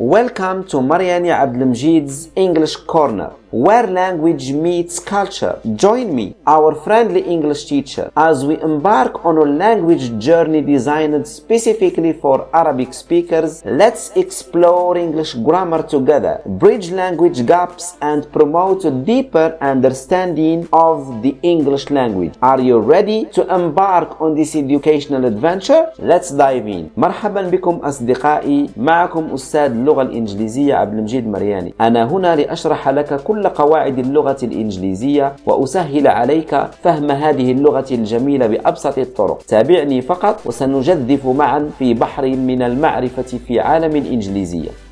Welcome to Mariani Abdelmajid's English Corner, where language meets culture. Join me, our friendly English teacher, as we embark on a language journey designed specifically for Arabic speakers. Let's explore English grammar together, bridge language gaps, and promote a deeper understanding of the English language. Are you ready to embark on this educational adventure? Let's dive in. مرحبا بكم أصدقائي معكم أستاذ اللغة الإنجليزية عبد المجيد مرياني أنا هنا لأشرح لك كل قواعد اللغة الإنجليزية وأسهل عليك فهم هذه اللغة الجميلة بأبسط الطرق. تابعني فقط وسنجذف معا في بحر من المعرفة في عالم الإنجليزية